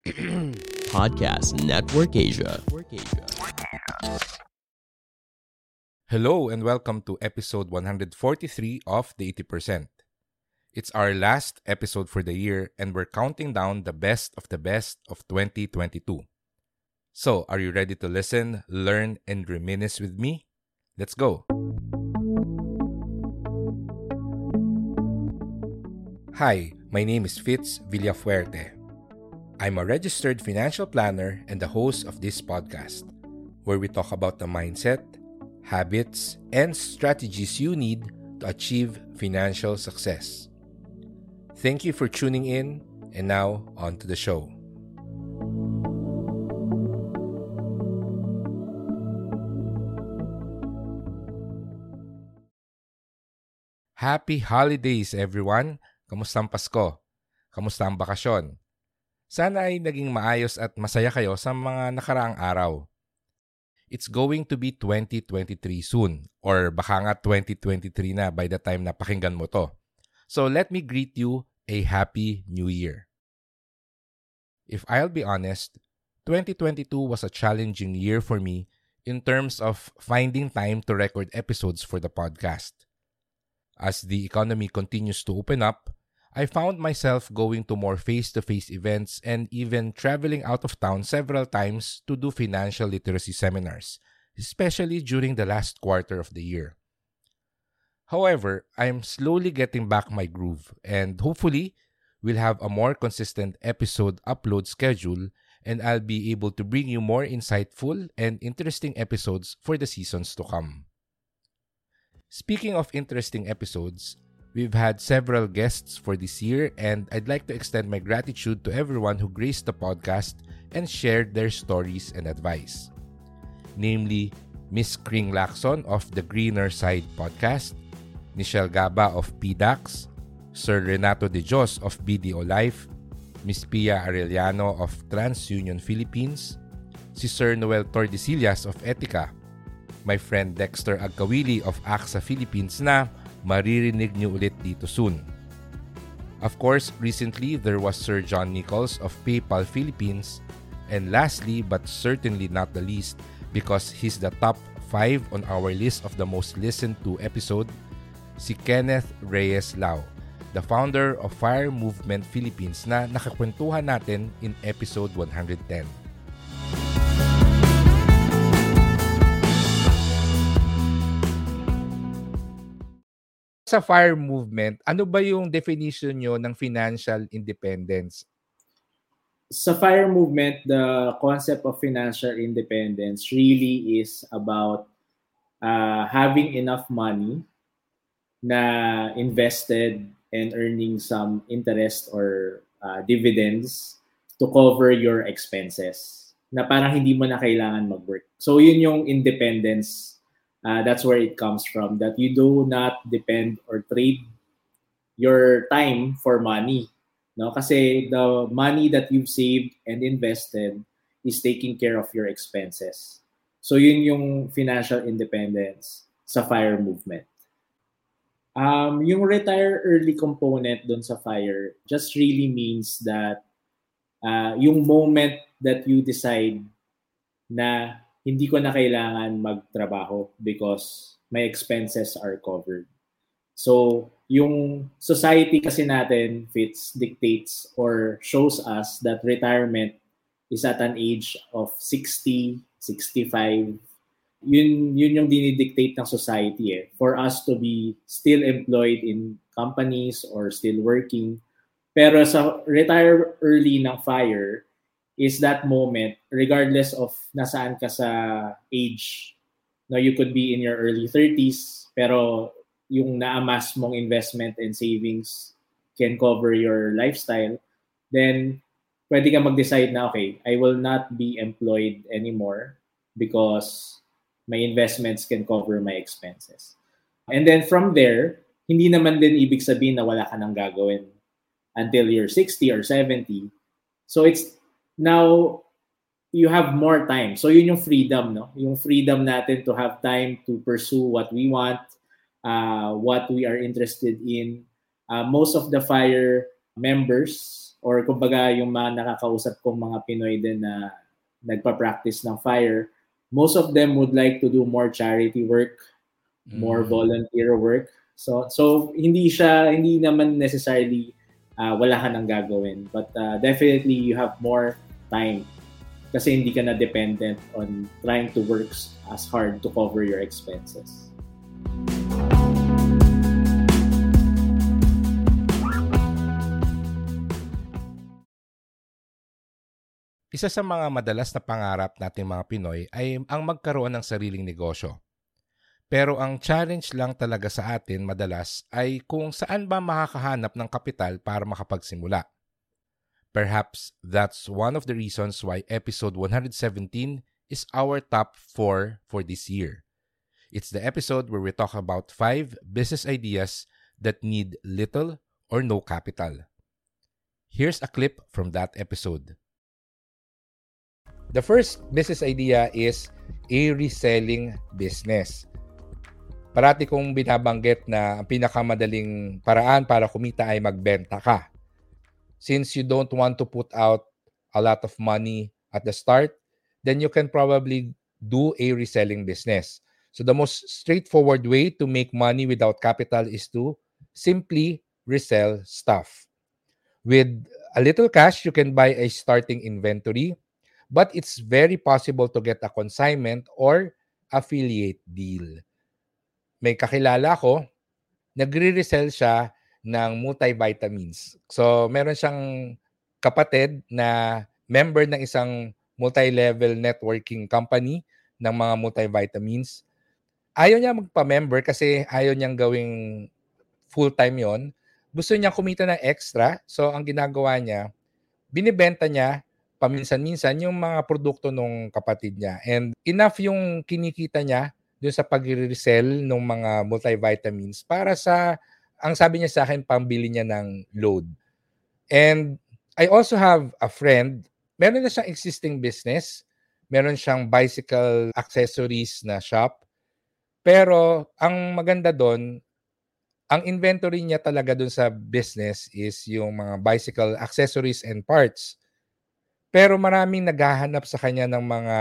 Podcast Network Asia. Hello and welcome to episode 143 of The 80%. It's our last episode for the year and we're counting down the best of the best of 2022. So, are you ready to listen, learn, and reminisce with me? Let's go! Hi, my name is Fitz Villafuerte. I'm a registered financial planner and the host of this podcast, where we talk about the mindset, habits, and strategies you need to achieve financial success. Thank you for tuning in, and now on to the show. Happy holidays, everyone! Kamusta ang Pasko? Kamusta ang bakasyon? Sana ay naging maayos at masaya kayo sa mga nakaraang araw. It's going to be 2023 soon or baka nga 2023 na by the time na pakinggan mo to. So let me greet you a happy new year. If I'll be honest, 2022 was a challenging year for me in terms of finding time to record episodes for the podcast. As the economy continues to open up, I found myself going to more face to face events and even traveling out of town several times to do financial literacy seminars, especially during the last quarter of the year. However, I'm slowly getting back my groove and hopefully we'll have a more consistent episode upload schedule and I'll be able to bring you more insightful and interesting episodes for the seasons to come. Speaking of interesting episodes, we've had several guests for this year, and I'd like to extend my gratitude to everyone who graced the podcast and shared their stories and advice. Namely, Miss Kring Lacson of the Greener Side podcast, Michelle Gaba of PDAX, Sir Renato De Jos of BDO Life, Miss Pia Arellano of TransUnion Philippines, si Sir Noel Tordesillas of Etika, my friend Dexter Agkawili of AXA Philippines na maririnig niyo ulit dito soon. Of course, recently there was Sir John Nichols of PayPal Philippines and lastly but certainly not the least because he's the top 5 on our list of the most listened to episode, si Kenneth Reyes Lau, the founder of Fire Movement Philippines na nakakwentuhan natin in episode 110. Sa FIRE movement, ano ba yung definition nyo ng financial independence? Sa FIRE movement, the concept of financial independence really is about uh, having enough money na invested and earning some interest or uh, dividends to cover your expenses na parang hindi mo na kailangan mag-work. So yun yung independence uh, that's where it comes from that you do not depend or trade your time for money no? Kasi the money that you've saved and invested is taking care of your expenses. So yun yung financial independence sa fire movement. Um yung retire early component dun sa fire just really means that uh, yung moment that you decide na hindi ko na kailangan magtrabaho because my expenses are covered. So, yung society kasi natin fits, dictates, or shows us that retirement is at an age of 60, 65. Yun, yun yung dinidictate ng society eh. For us to be still employed in companies or still working. Pero sa retire early ng FIRE, is that moment, regardless of nasaan ka sa age. No, you could be in your early 30s, pero yung na-amass mong investment and savings can cover your lifestyle, then pwede ka mag-decide na, okay, I will not be employed anymore because my investments can cover my expenses. And then from there, hindi naman din ibig sabihin na wala ka nang gagawin until you're 60 or 70. So it's now you have more time. So yun yung freedom, no? Yung freedom natin to have time to pursue what we want, uh, what we are interested in. Uh, most of the FIRE members or kumbaga yung mga nakakausap kong mga Pinoy din na nagpa-practice ng FIRE, most of them would like to do more charity work, more Mm. volunteer work. So so hindi siya hindi naman necessarily uh, wala ka nang gagawin, but uh, definitely you have more time kasi hindi ka na dependent on trying to work as hard to cover your expenses. Isa sa mga madalas na pangarap nating mga Pinoy ay ang magkaroon ng sariling negosyo. Pero ang challenge lang talaga sa atin madalas ay kung saan ba makakahanap ng kapital para makapagsimula. Perhaps that's one of the reasons why episode 117 is our top 4 for this year. It's the episode where we talk about 5 business ideas that need little or no capital. Here's a clip from that episode. The first business idea is a reselling business. Parati kong binabanggit na ang pinakamadaling paraan para kumita ay magbenta ka. Since you don't want to put out a lot of money at the start, then you can probably do a reselling business. So the most straightforward way to make money without capital is to simply resell stuff. With a little cash, you can buy a starting inventory, but it's very possible to get a consignment or affiliate deal. May kakilala ko, nagre-resell siya ng multivitamins. So, meron siyang kapatid na member ng isang multi-level networking company ng mga multivitamins. Ayaw niya magpa-member kasi ayaw niyang gawing full-time yon. Gusto niya kumita ng extra. So, ang ginagawa niya, binibenta niya paminsan-minsan yung mga produkto ng kapatid niya. And enough yung kinikita niya doon sa pag-resell ng mga multivitamins para sa, ang sabi niya sa akin, pambili niya ng load. And I also have a friend, meron na siyang existing business, meron siyang bicycle accessories na shop, pero ang maganda doon, ang inventory niya talaga doon sa business is yung mga bicycle accessories and parts. Pero maraming naghahanap sa kanya ng mga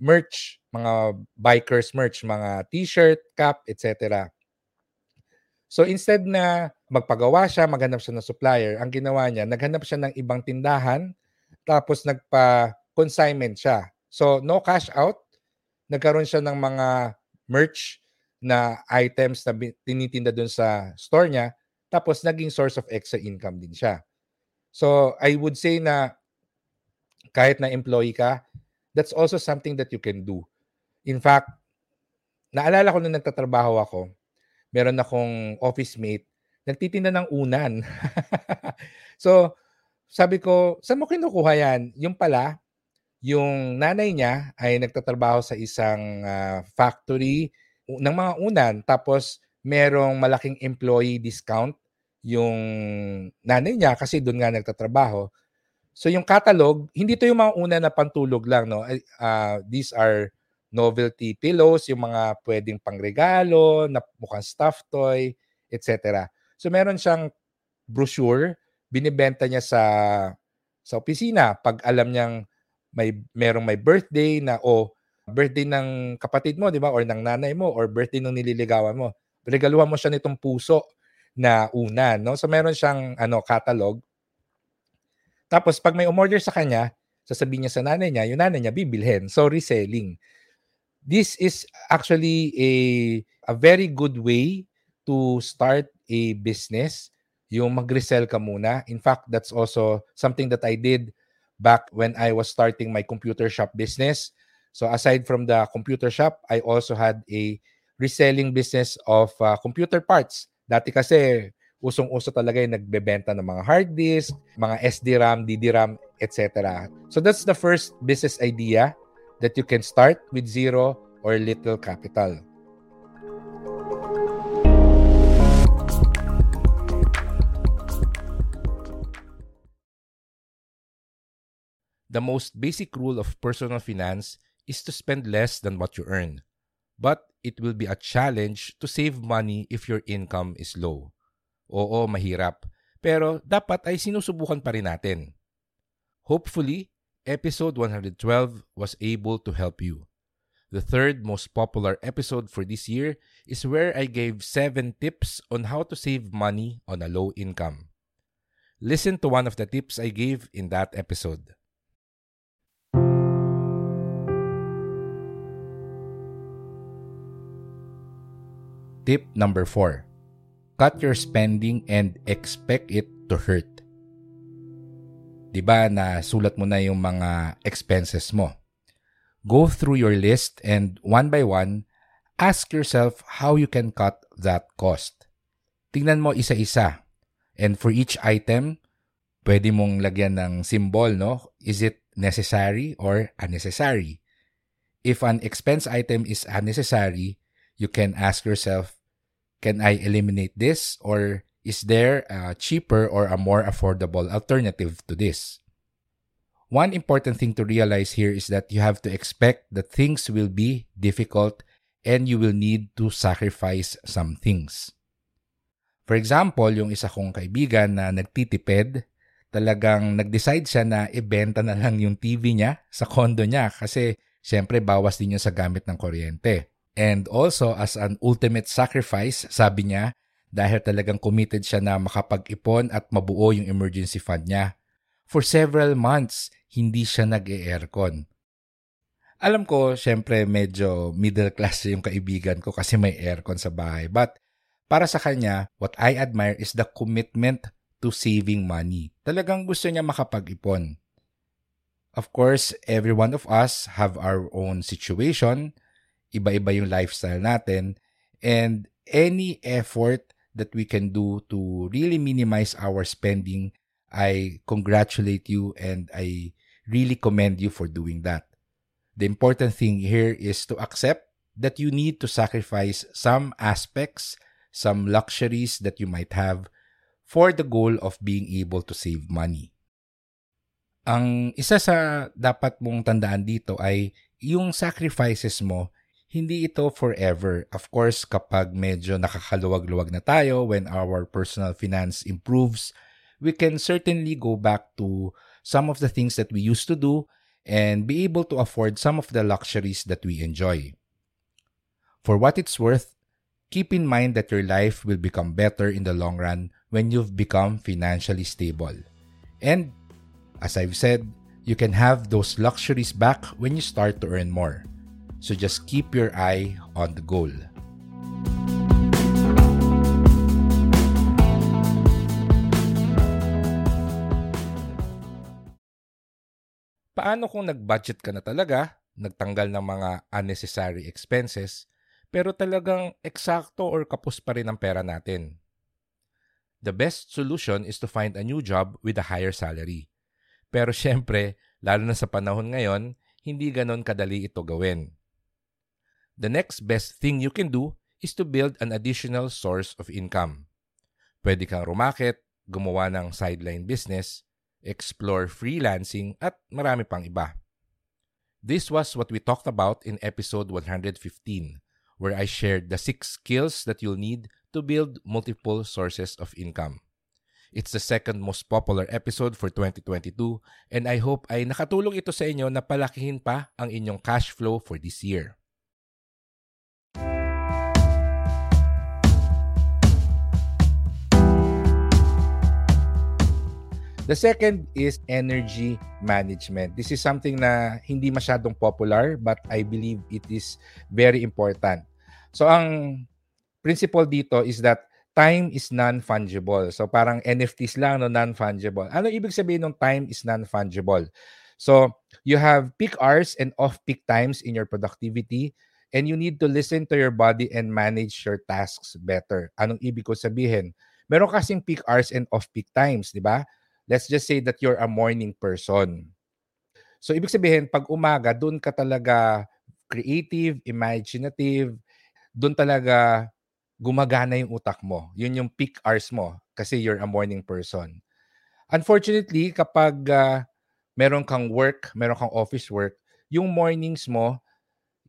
merch, mga bikers merch, mga t-shirt, cap, etc. So instead na magpagawa siya, maghanap siya ng supplier, ang ginawa niya, naghanap siya ng ibang tindahan, tapos nagpa-consignment siya. So no cash out, nagkaroon siya ng mga merch na items na tinitinda doon sa store niya, tapos naging source of extra income din siya. So I would say na kahit na employee ka, that's also something that you can do. In fact, naalala ko nung nagtatrabaho ako, meron akong office mate, nagtitinda ng unan. so, sabi ko, saan mo kinukuha yan? Yung pala, yung nanay niya ay nagtatrabaho sa isang uh, factory ng mga unan. Tapos, merong malaking employee discount yung nanay niya kasi doon nga nagtatrabaho. So yung catalog, hindi to yung mga una na pantulog lang, no? Uh, these are novelty pillows, yung mga pwedeng pangregalo, na mukhang stuffed toy, etc. So meron siyang brochure, binibenta niya sa sa opisina pag alam niyang may merong may birthday na o birthday ng kapatid mo, di ba? Or ng nanay mo or birthday ng nililigawan mo. Regaluhan mo siya nitong puso na una, no? So meron siyang ano catalog tapos pag may umorder sa kanya, sasabihin niya sa nanay niya, yung nanay niya bibilhin. So reselling. This is actually a a very good way to start a business. Yung mag-resell ka muna. In fact, that's also something that I did back when I was starting my computer shop business. So aside from the computer shop, I also had a reselling business of uh, computer parts. Dati kasi usong-uso talaga yung nagbebenta ng mga hard disk, mga SD-RAM, DD-RAM, etc. So that's the first business idea that you can start with zero or little capital. The most basic rule of personal finance is to spend less than what you earn. But it will be a challenge to save money if your income is low. Oo, mahirap. Pero dapat ay sinusubukan pa rin natin. Hopefully, episode 112 was able to help you. The third most popular episode for this year is where I gave 7 tips on how to save money on a low income. Listen to one of the tips I gave in that episode. Tip number 4. Cut your spending and expect it to hurt. 'Di ba na sulat mo na yung mga expenses mo? Go through your list and one by one, ask yourself how you can cut that cost. Tingnan mo isa-isa. And for each item, pwede mong lagyan ng symbol, no? Is it necessary or unnecessary? If an expense item is unnecessary, you can ask yourself, can I eliminate this or is there a cheaper or a more affordable alternative to this? One important thing to realize here is that you have to expect that things will be difficult and you will need to sacrifice some things. For example, yung isa kong kaibigan na nagtitipid, talagang nag-decide siya na ibenta na lang yung TV niya sa condo niya kasi syempre bawas din yun sa gamit ng kuryente. And also, as an ultimate sacrifice, sabi niya, dahil talagang committed siya na makapag-ipon at mabuo yung emergency fund niya. For several months, hindi siya nag-e-aircon. Alam ko, syempre medyo middle class yung kaibigan ko kasi may aircon sa bahay. But para sa kanya, what I admire is the commitment to saving money. Talagang gusto niya makapag-ipon. Of course, every one of us have our own situation, iba-iba yung lifestyle natin, and any effort that we can do to really minimize our spending, I congratulate you and I really commend you for doing that. The important thing here is to accept that you need to sacrifice some aspects, some luxuries that you might have for the goal of being able to save money. Ang isa sa dapat mong tandaan dito ay yung sacrifices mo hindi ito forever. Of course, kapag medyo nakakaluwag-luwag na tayo, when our personal finance improves, we can certainly go back to some of the things that we used to do and be able to afford some of the luxuries that we enjoy. For what it's worth, keep in mind that your life will become better in the long run when you've become financially stable. And as I've said, you can have those luxuries back when you start to earn more. So just keep your eye on the goal. Paano kung nag-budget ka na talaga, nagtanggal ng mga unnecessary expenses, pero talagang eksakto or kapos pa rin ang pera natin? The best solution is to find a new job with a higher salary. Pero syempre, lalo na sa panahon ngayon, hindi ganon kadali ito gawin the next best thing you can do is to build an additional source of income. Pwede kang rumakit, gumawa ng sideline business, explore freelancing, at marami pang iba. This was what we talked about in episode 115, where I shared the six skills that you'll need to build multiple sources of income. It's the second most popular episode for 2022 and I hope ay nakatulong ito sa inyo na palakihin pa ang inyong cash flow for this year. The second is energy management. This is something na hindi masyadong popular but I believe it is very important. So ang principle dito is that time is non-fungible. So parang NFTs lang no non-fungible. Ano ibig sabihin ng time is non-fungible? So you have peak hours and off-peak times in your productivity. And you need to listen to your body and manage your tasks better. Anong ibig ko sabihin? Meron kasing peak hours and off-peak times, di ba? Let's just say that you're a morning person. So, ibig sabihin, pag umaga, doon ka talaga creative, imaginative, doon talaga gumagana yung utak mo. Yun yung peak hours mo kasi you're a morning person. Unfortunately, kapag uh, meron kang work, meron kang office work, yung mornings mo,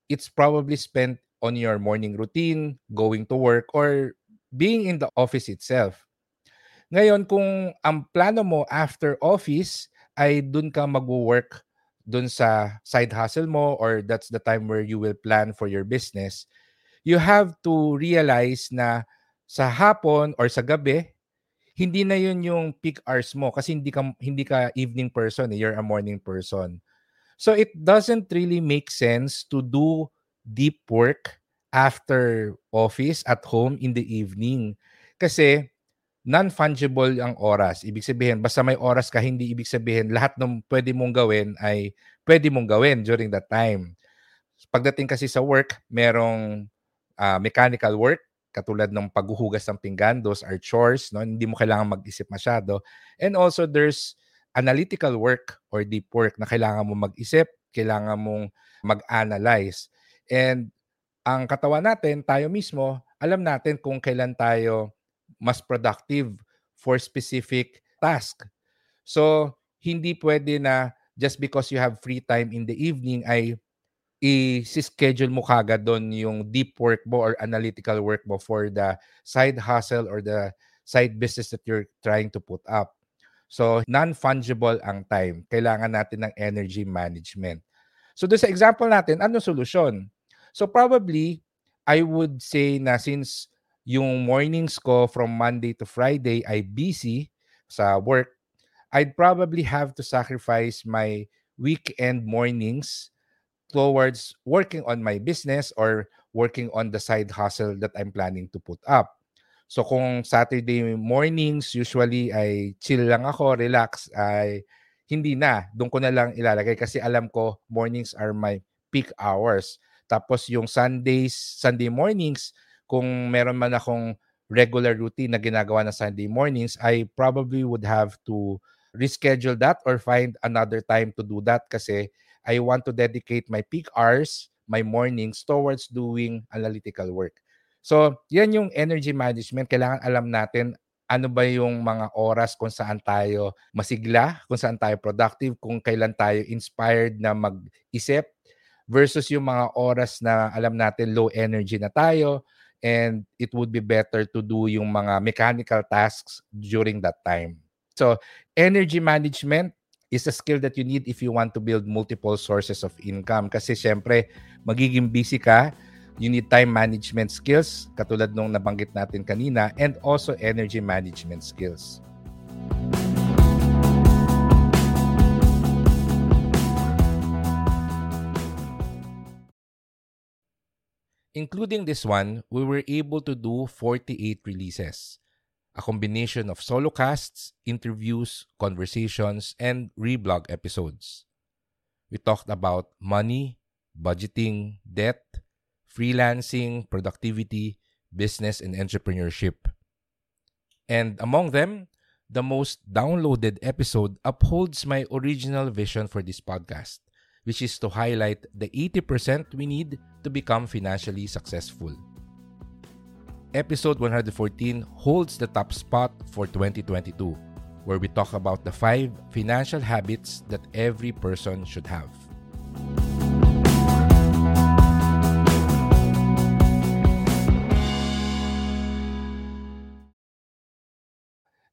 it's probably spent on your morning routine, going to work, or being in the office itself. Ngayon, kung ang plano mo after office ay dun ka mag-work dun sa side hustle mo or that's the time where you will plan for your business, you have to realize na sa hapon or sa gabi, hindi na yun yung peak hours mo kasi hindi ka hindi ka evening person, eh, you're a morning person. So it doesn't really make sense to do deep work after office at home in the evening kasi non-fungible ang oras. Ibig sabihin, basta may oras ka, hindi ibig sabihin lahat ng pwede mong gawin ay pwede mong gawin during that time. Pagdating kasi sa work, merong uh, mechanical work, katulad ng paghuhugas ng pinggan, those are chores, no? hindi mo kailangan mag-isip masyado. And also, there's analytical work or deep work na kailangan mo mag-isip, kailangan mong mag-analyze. And ang katawan natin, tayo mismo, alam natin kung kailan tayo mas productive for specific task. So, hindi pwede na just because you have free time in the evening ay i-schedule mo kagad doon yung deep work mo or analytical work mo for the side hustle or the side business that you're trying to put up. So, non-fungible ang time. Kailangan natin ng energy management. So, doon sa example natin, ano solusyon? So, probably, I would say na since yung mornings ko from Monday to Friday ay busy sa work, I'd probably have to sacrifice my weekend mornings towards working on my business or working on the side hustle that I'm planning to put up. So kung Saturday mornings usually ay chill lang ako, relax, ay hindi na. Doon ko na lang ilalagay kasi alam ko mornings are my peak hours. Tapos yung Sundays, Sunday mornings, kung meron man akong regular routine na ginagawa na Sunday mornings, I probably would have to reschedule that or find another time to do that kasi I want to dedicate my peak hours, my mornings towards doing analytical work. So, yan yung energy management. Kailangan alam natin ano ba yung mga oras kung saan tayo masigla, kung saan tayo productive, kung kailan tayo inspired na mag-isip versus yung mga oras na alam natin low energy na tayo and it would be better to do yung mga mechanical tasks during that time. So, energy management is a skill that you need if you want to build multiple sources of income. Kasi syempre, magiging busy ka, you need time management skills, katulad nung nabanggit natin kanina, and also energy management skills. Including this one, we were able to do 48 releases a combination of solo casts, interviews, conversations, and reblog episodes. We talked about money, budgeting, debt, freelancing, productivity, business, and entrepreneurship. And among them, the most downloaded episode upholds my original vision for this podcast, which is to highlight the 80% we need to become financially successful episode 114 holds the top spot for 2022, where we talk about the five financial habits that every person should have.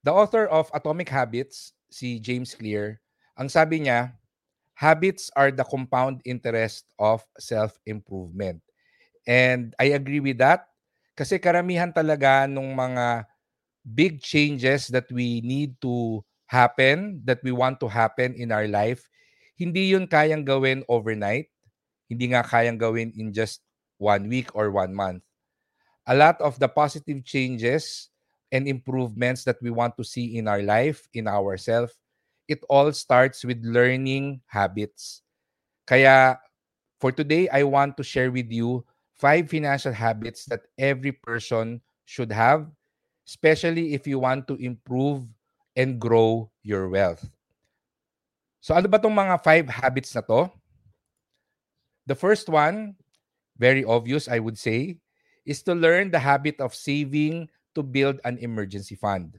The author of Atomic Habits, si James Clear, ang sabi niya, habits are the compound interest of self-improvement. And I agree with that kasi karamihan talaga nung mga big changes that we need to happen, that we want to happen in our life, hindi yun kayang gawin overnight. Hindi nga kayang gawin in just one week or one month. A lot of the positive changes and improvements that we want to see in our life, in ourselves, it all starts with learning habits. Kaya for today, I want to share with you five financial habits that every person should have, especially if you want to improve and grow your wealth. So ano ba tong mga five habits na to? The first one, very obvious I would say, is to learn the habit of saving to build an emergency fund.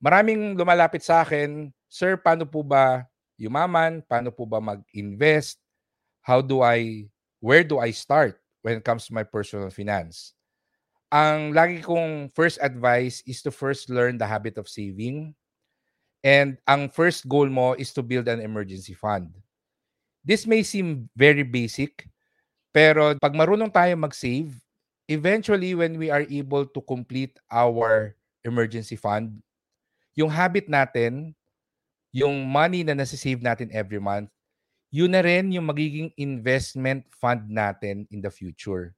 Maraming lumalapit sa akin, Sir, paano po ba yumaman? Paano po ba mag-invest? How do I, where do I start when it comes to my personal finance? Ang lagi kong first advice is to first learn the habit of saving. And ang first goal mo is to build an emergency fund. This may seem very basic, pero pag marunong tayo mag-save, eventually when we are able to complete our emergency fund, yung habit natin, yung money na nasa-save natin every month, yun na rin yung magiging investment fund natin in the future.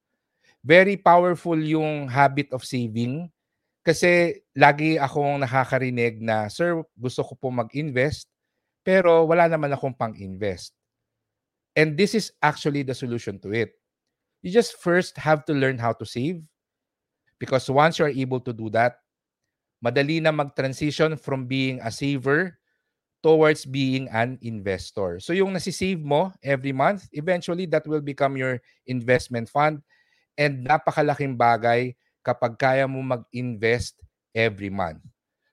Very powerful yung habit of saving kasi lagi akong nakakarinig na, Sir, gusto ko po mag-invest, pero wala naman akong pang-invest. And this is actually the solution to it. You just first have to learn how to save because once you are able to do that, madali na mag-transition from being a saver towards being an investor. So yung nasi-save mo every month, eventually that will become your investment fund and napakalaking bagay kapag kaya mo mag-invest every month.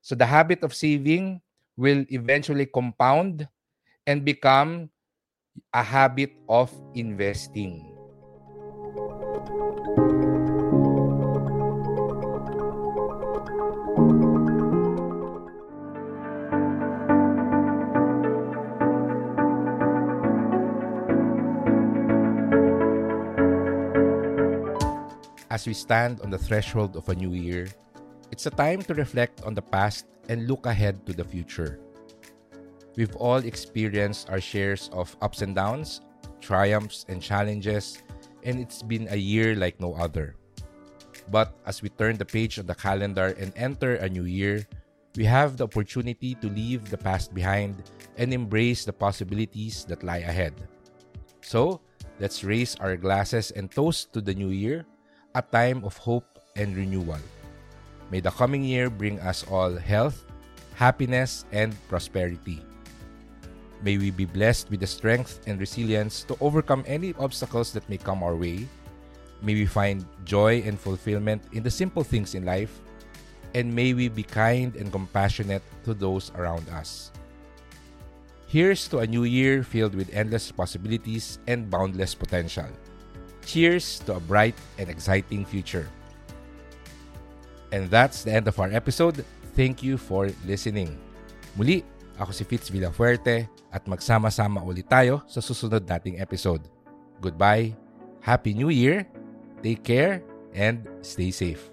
So the habit of saving will eventually compound and become a habit of investing. As we stand on the threshold of a new year, it's a time to reflect on the past and look ahead to the future. We've all experienced our shares of ups and downs, triumphs and challenges, and it's been a year like no other. But as we turn the page of the calendar and enter a new year, we have the opportunity to leave the past behind and embrace the possibilities that lie ahead. So, let's raise our glasses and toast to the new year a time of hope and renewal. May the coming year bring us all health, happiness, and prosperity. May we be blessed with the strength and resilience to overcome any obstacles that may come our way. May we find joy and fulfillment in the simple things in life. And may we be kind and compassionate to those around us. Here's to a new year filled with endless possibilities and boundless potential. Cheers to a bright and exciting future. And that's the end of our episode. Thank you for listening. Muli, ako si Fitz Villafuerte at magsama-sama ulit tayo sa susunod nating episode. Goodbye, Happy New Year, take care, and stay safe.